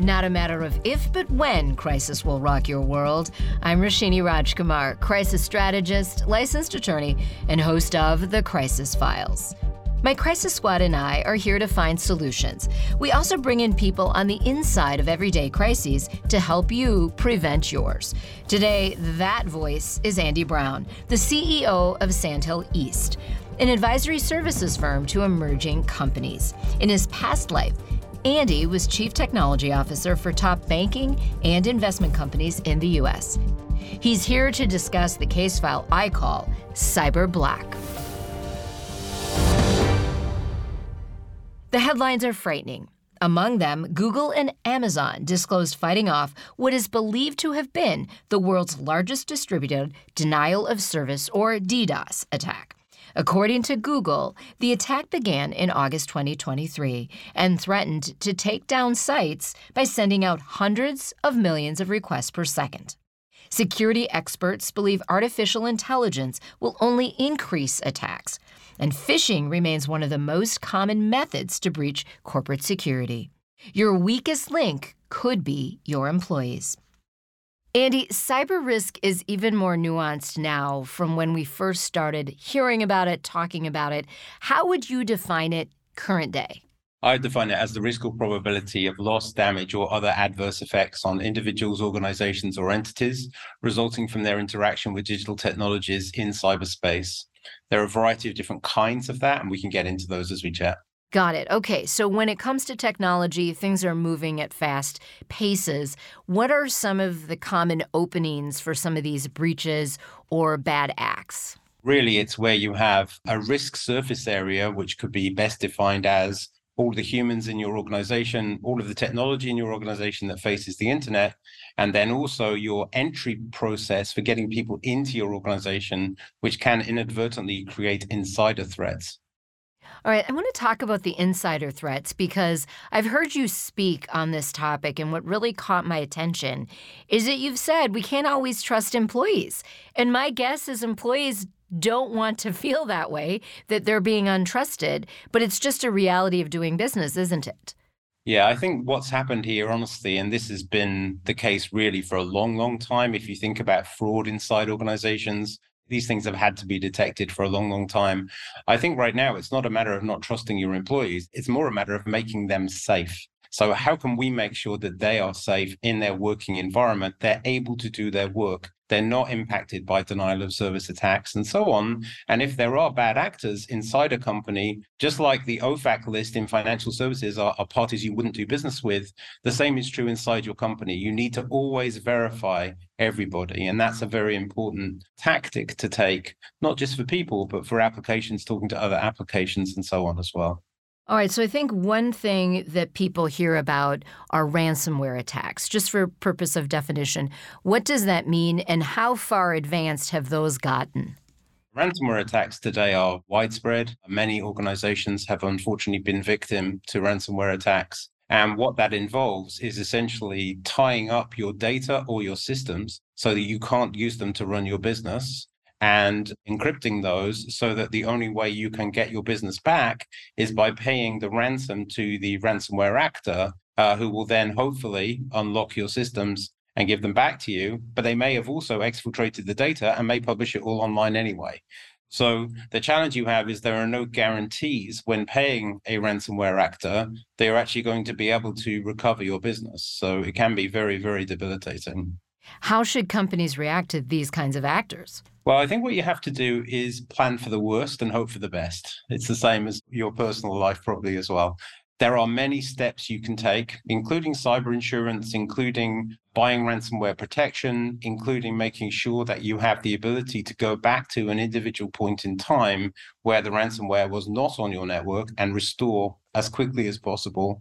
Not a matter of if, but when crisis will rock your world. I'm Roshini Rajkumar, crisis strategist, licensed attorney, and host of The Crisis Files. My crisis squad and I are here to find solutions. We also bring in people on the inside of everyday crises to help you prevent yours. Today, that voice is Andy Brown, the CEO of Sand Hill East, an advisory services firm to emerging companies. In his past life, Andy was Chief Technology Officer for top banking and investment companies in the U.S. He's here to discuss the case file I call CyberBlock. The headlines are frightening. Among them, Google and Amazon disclosed fighting off what is believed to have been the world's largest distributed denial of service or DDoS attack. According to Google, the attack began in August 2023 and threatened to take down sites by sending out hundreds of millions of requests per second. Security experts believe artificial intelligence will only increase attacks, and phishing remains one of the most common methods to breach corporate security. Your weakest link could be your employees. Andy, cyber risk is even more nuanced now from when we first started hearing about it, talking about it. How would you define it current day? I define it as the risk or probability of loss, damage, or other adverse effects on individuals, organizations, or entities resulting from their interaction with digital technologies in cyberspace. There are a variety of different kinds of that, and we can get into those as we chat. Got it. Okay. So when it comes to technology, things are moving at fast paces. What are some of the common openings for some of these breaches or bad acts? Really, it's where you have a risk surface area, which could be best defined as all the humans in your organization, all of the technology in your organization that faces the internet, and then also your entry process for getting people into your organization, which can inadvertently create insider threats. All right, I want to talk about the insider threats because I've heard you speak on this topic, and what really caught my attention is that you've said we can't always trust employees. And my guess is employees don't want to feel that way, that they're being untrusted, but it's just a reality of doing business, isn't it? Yeah, I think what's happened here, honestly, and this has been the case really for a long, long time. If you think about fraud inside organizations, these things have had to be detected for a long, long time. I think right now it's not a matter of not trusting your employees, it's more a matter of making them safe. So, how can we make sure that they are safe in their working environment? They're able to do their work. They're not impacted by denial of service attacks and so on. And if there are bad actors inside a company, just like the OFAC list in financial services are, are parties you wouldn't do business with, the same is true inside your company. You need to always verify everybody. And that's a very important tactic to take, not just for people, but for applications, talking to other applications and so on as well. All right, so I think one thing that people hear about are ransomware attacks. Just for purpose of definition, what does that mean and how far advanced have those gotten? Ransomware attacks today are widespread. Many organizations have unfortunately been victim to ransomware attacks. And what that involves is essentially tying up your data or your systems so that you can't use them to run your business and encrypting those so that the only way you can get your business back is by paying the ransom to the ransomware actor, uh, who will then hopefully unlock your systems and give them back to you. But they may have also exfiltrated the data and may publish it all online anyway. So the challenge you have is there are no guarantees when paying a ransomware actor, they are actually going to be able to recover your business. So it can be very, very debilitating. How should companies react to these kinds of actors? Well, I think what you have to do is plan for the worst and hope for the best. It's the same as your personal life, probably as well. There are many steps you can take, including cyber insurance, including buying ransomware protection, including making sure that you have the ability to go back to an individual point in time where the ransomware was not on your network and restore as quickly as possible.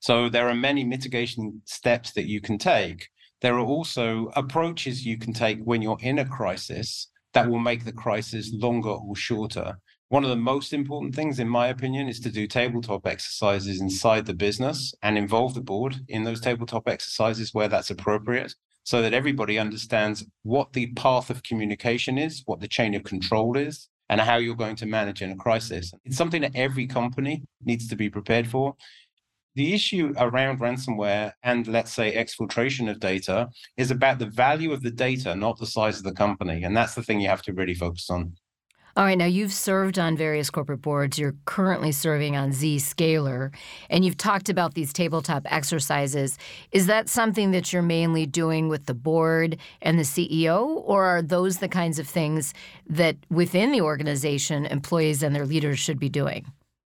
So there are many mitigation steps that you can take. There are also approaches you can take when you're in a crisis that will make the crisis longer or shorter. One of the most important things, in my opinion, is to do tabletop exercises inside the business and involve the board in those tabletop exercises where that's appropriate so that everybody understands what the path of communication is, what the chain of control is, and how you're going to manage in a crisis. It's something that every company needs to be prepared for. The issue around ransomware and let's say exfiltration of data is about the value of the data, not the size of the company. And that's the thing you have to really focus on. All right, now you've served on various corporate boards. You're currently serving on Zscaler, and you've talked about these tabletop exercises. Is that something that you're mainly doing with the board and the CEO, or are those the kinds of things that within the organization employees and their leaders should be doing?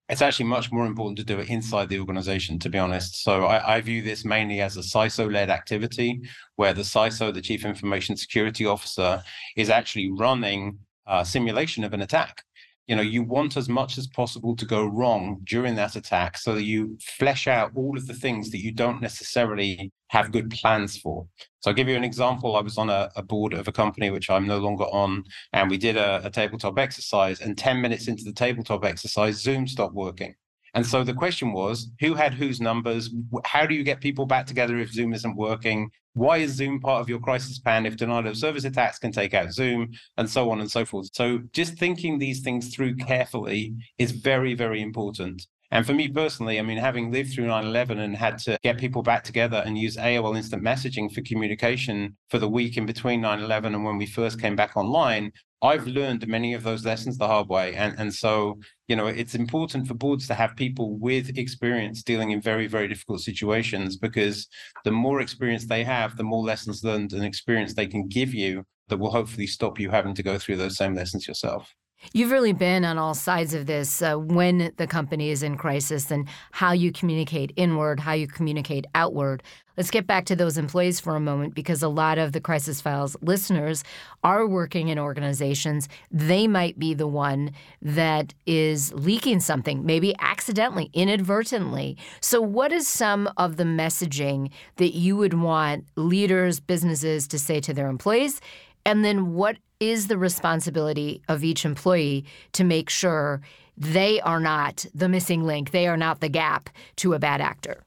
It's actually much more important to do it inside the organization, to be honest. So I, I view this mainly as a CISO led activity where the CISO, the Chief Information Security Officer, is actually running uh, simulation of an attack. You know, you want as much as possible to go wrong during that attack so that you flesh out all of the things that you don't necessarily have good mm-hmm. plans for. So I'll give you an mm-hmm. example. I was on a, a board of a company which I'm no longer on, and we did a, a tabletop exercise. And 10 minutes into the tabletop exercise, Zoom stopped working. And so the question was who had whose numbers? How do you get people back together if Zoom isn't working? Why is Zoom part of your crisis plan if denial of service attacks can take out Zoom and so on and so forth? So just thinking these things through carefully is very, very important. And for me personally, I mean, having lived through 9 11 and had to get people back together and use AOL instant messaging for communication for the week in between 9 11 and when we first came back online, I've learned many of those lessons the hard way. And, and so, you know, it's important for boards to have people with experience dealing in very, very difficult situations because the more experience they have, the more lessons learned and experience they can give you that will hopefully stop you having to go through those same lessons yourself. You've really been on all sides of this uh, when the company is in crisis and how you communicate inward, how you communicate outward. Let's get back to those employees for a moment because a lot of the Crisis Files listeners are working in organizations. They might be the one that is leaking something, maybe accidentally, inadvertently. So, what is some of the messaging that you would want leaders, businesses to say to their employees? And then, what is the responsibility of each employee to make sure they are not the missing link, they are not the gap to a bad actor?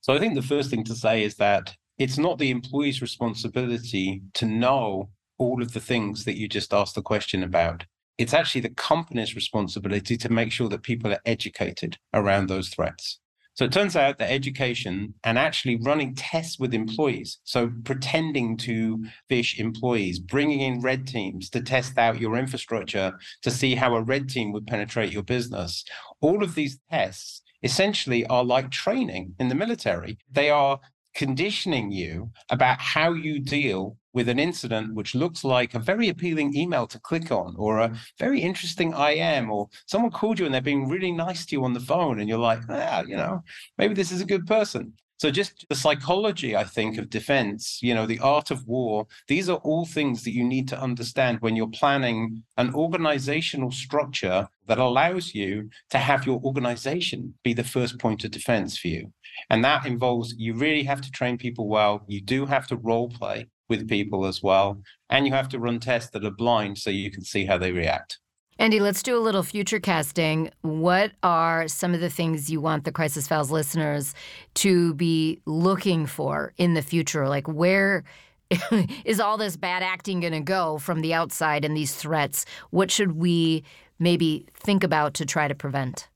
So I think the first thing to say is that it's not the employee's responsibility to know all of the things that you just asked the question about. It's actually the company's responsibility to make sure that people are educated around those threats. So it turns out that education and actually running tests with employees, so pretending to phish employees, bringing in red teams to test out your infrastructure to see how a red team would penetrate your business, all of these tests essentially are like training in the military. They are conditioning you about how you deal with an incident which looks like a very appealing email to click on or a very interesting IM or someone called you and they're being really nice to you on the phone and you're like, ah, you know, maybe this is a good person. So just the psychology, I think, of defense, you know, the art of war, these are all things that you need to understand when you're planning an organizational structure that allows you to have your organization be the first point of defense for you. And that involves you really have to train people well. You do have to role play with people as well. And you have to run tests that are blind so you can see how they react. Andy, let's do a little future casting. What are some of the things you want the Crisis Files listeners to be looking for in the future? Like, where is all this bad acting going to go from the outside and these threats? What should we maybe think about to try to prevent?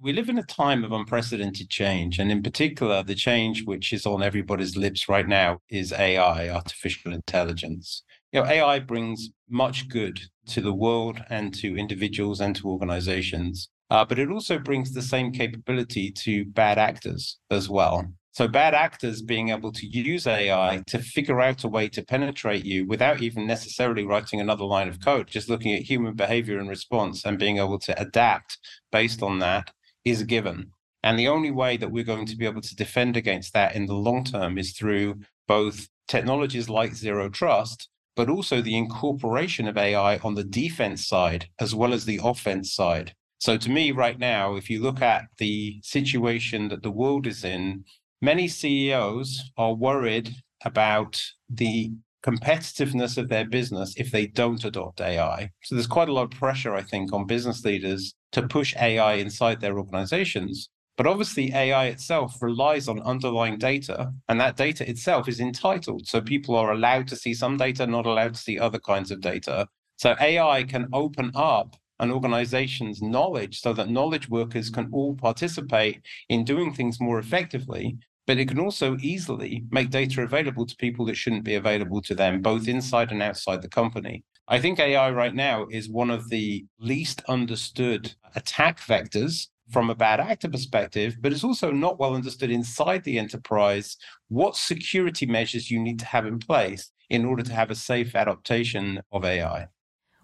We live in a time of unprecedented change. And in particular, the change which is on everybody's lips right now is AI, artificial intelligence. You know, AI brings much good to the world and to individuals and to organizations, uh, but it also brings the same capability to bad actors as well. So, bad actors being able to use AI to figure out a way to penetrate you without even necessarily writing another line of code, just looking at human behavior and response and being able to adapt based on that is a given. And the only way that we're going to be able to defend against that in the long term is through both technologies like zero trust, but also the incorporation of AI on the defense side as well as the offense side. So, to me, right now, if you look at the situation that the world is in, many CEOs are worried about the competitiveness of their business if they don't adopt AI. So, there's quite a lot of pressure, I think, on business leaders to push AI inside their organizations. But obviously, AI itself relies on underlying data, and that data itself is entitled. So people are allowed to see some data, not allowed to see other kinds of data. So AI can open up an organization's knowledge so that knowledge workers can all participate in doing things more effectively. But it can also easily make data available to people that shouldn't be available to them, both inside and outside the company. I think AI right now is one of the least understood attack vectors from a bad actor perspective, but it's also not well understood inside the enterprise what security measures you need to have in place in order to have a safe adaptation of AI.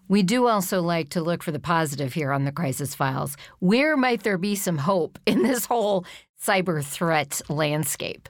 We do also like to look for the positive here on the crisis files. Where might there be some hope in this whole cyber threat landscape?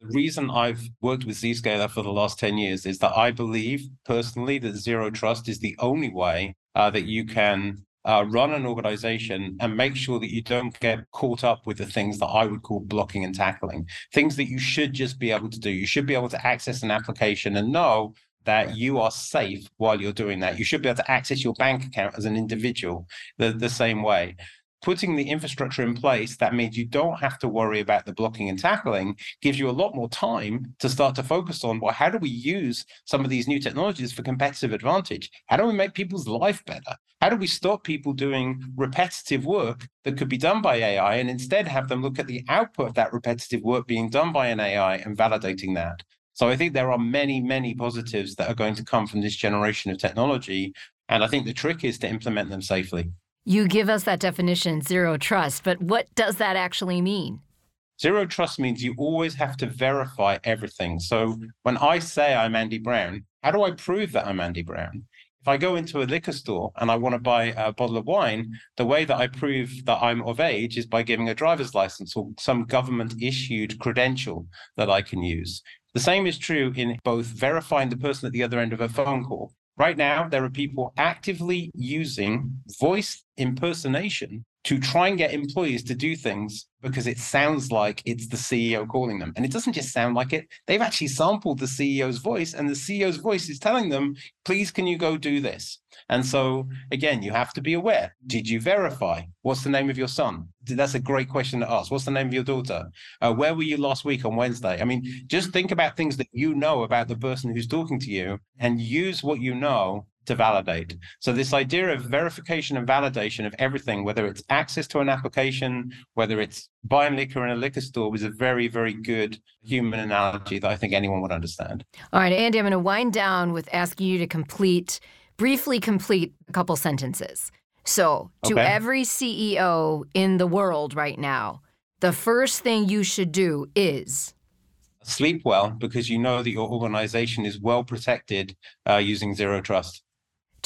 The reason I've worked with Zscaler for the last 10 years is that I believe personally that zero trust is the only way uh, that you can uh, run an organization and make sure that you don't get caught up with the things that I would call blocking and tackling, things that you should just be able to do. You should be able to access an application and know that you are safe while you're doing that. You should be able to access your bank account as an individual the, the same way putting the infrastructure in place, that means you don't have to worry about the blocking and tackling, gives you a lot more time to start to focus on, well, how do we use some of these new technologies for competitive advantage? How do we make people's life better? How do we stop people doing repetitive work that could be done by AI and instead have them look at the output of that repetitive work being done by an AI and validating that? So I think there are many, many positives that are going to come from this generation of technology. And I think the trick is to implement them safely. You give us that definition, zero trust, but what does that actually mean? Zero trust means you always have to verify everything. So when I say I'm Andy Brown, how do I prove that I'm Andy Brown? If I go into a liquor store and I want to buy a bottle of wine, the way that I prove that I'm of age is by giving a driver's license or some government issued credential that I can use. The same is true in both verifying the person at the other end of a phone call Right now, there are people actively using voice impersonation to try and get employees to do things because it sounds like it's the CEO calling them. And it doesn't just sound like it. They've actually sampled the CEO's voice, and the CEO's voice is telling them, please, can you go do this? And so, again, you have to be aware. Did you verify? What's the name of your son? That's a great question to ask. What's the name of your daughter? Uh, where were you last week on Wednesday? I mean, just think about things that you know about the person who's talking to you and use what you know to validate. So this idea of verification and validation of everything, whether it's access to an application, whether it's buying liquor in a liquor store, was a very, very good human analogy that I think anyone would understand. All right, Andy, I'm going to wind down with asking you to complete, briefly complete a couple sentences. So, to okay. every CEO in the world right now, the first thing you should do is sleep well because you know that your organization is well protected uh, using zero trust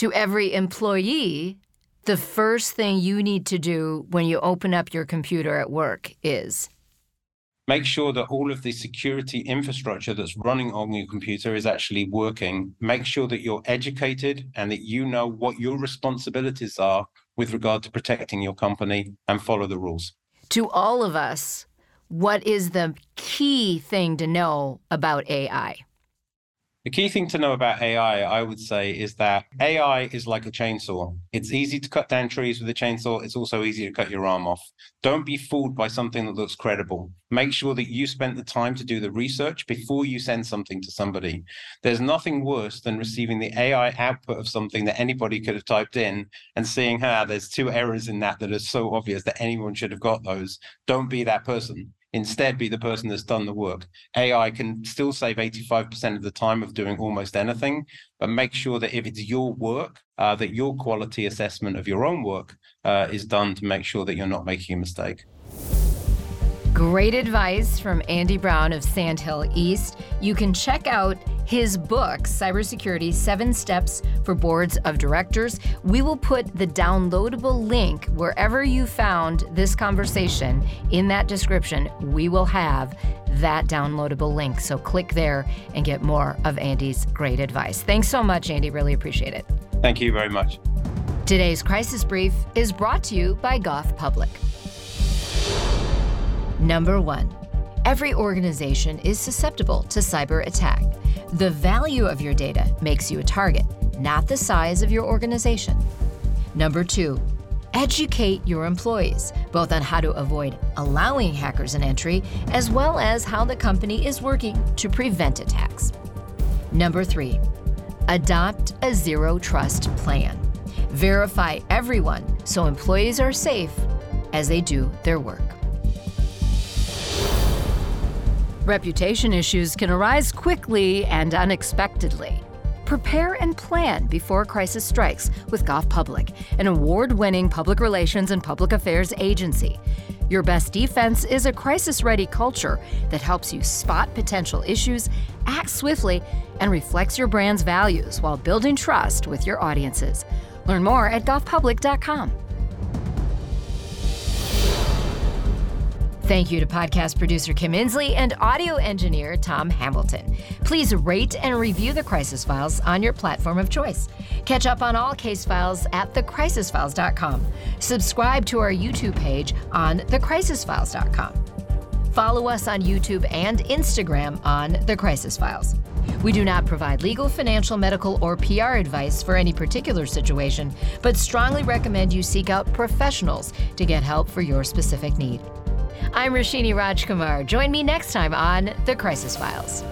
to every employee, the first thing you need to do when you open up your computer at work is make sure that all of the security infrastructure that's running on your computer is actually working. Make sure that you're educated and that you know what your responsibilities are with regard to protecting your company and follow the rules. To all of us, what is the key thing to know about AI? The key thing to know about AI, I would say, is that AI is like a chainsaw. It's easy to cut down trees with a chainsaw. It's also easy to cut your arm off. Don't be fooled by something that looks credible. Make sure that you spent the time to do the research before you send something to somebody. There's nothing worse than receiving the AI output of something that anybody could have typed in and seeing, ah, there's two errors in that that are so obvious that anyone should have got those. Don't be that person instead be the person that's done the work. AI can still save 85% of the time of doing almost anything, but make sure that if it's your work, uh, that your quality assessment of your own work uh, is done to make sure that you're not making a mistake. Great advice from Andy Brown of Sand Hill East. You can check out his book, Cybersecurity Seven Steps for Boards of Directors. We will put the downloadable link wherever you found this conversation in that description. We will have that downloadable link. So click there and get more of Andy's great advice. Thanks so much, Andy. Really appreciate it. Thank you very much. Today's Crisis Brief is brought to you by Goff Public. Number one, every organization is susceptible to cyber attack. The value of your data makes you a target, not the size of your organization. Number two, educate your employees, both on how to avoid allowing hackers an entry, as well as how the company is working to prevent attacks. Number three, adopt a zero trust plan. Verify everyone so employees are safe as they do their work. Reputation issues can arise quickly and unexpectedly. Prepare and plan before a crisis strikes with Goff Public, an award winning public relations and public affairs agency. Your best defense is a crisis ready culture that helps you spot potential issues, act swiftly, and reflects your brand's values while building trust with your audiences. Learn more at goffpublic.com. Thank you to podcast producer Kim Insley and audio engineer Tom Hamilton. Please rate and review The Crisis Files on your platform of choice. Catch up on all case files at thecrisisfiles.com. Subscribe to our YouTube page on thecrisisfiles.com. Follow us on YouTube and Instagram on The Crisis Files. We do not provide legal, financial, medical, or PR advice for any particular situation, but strongly recommend you seek out professionals to get help for your specific need. I'm Roshini Rajkumar. Join me next time on The Crisis Files.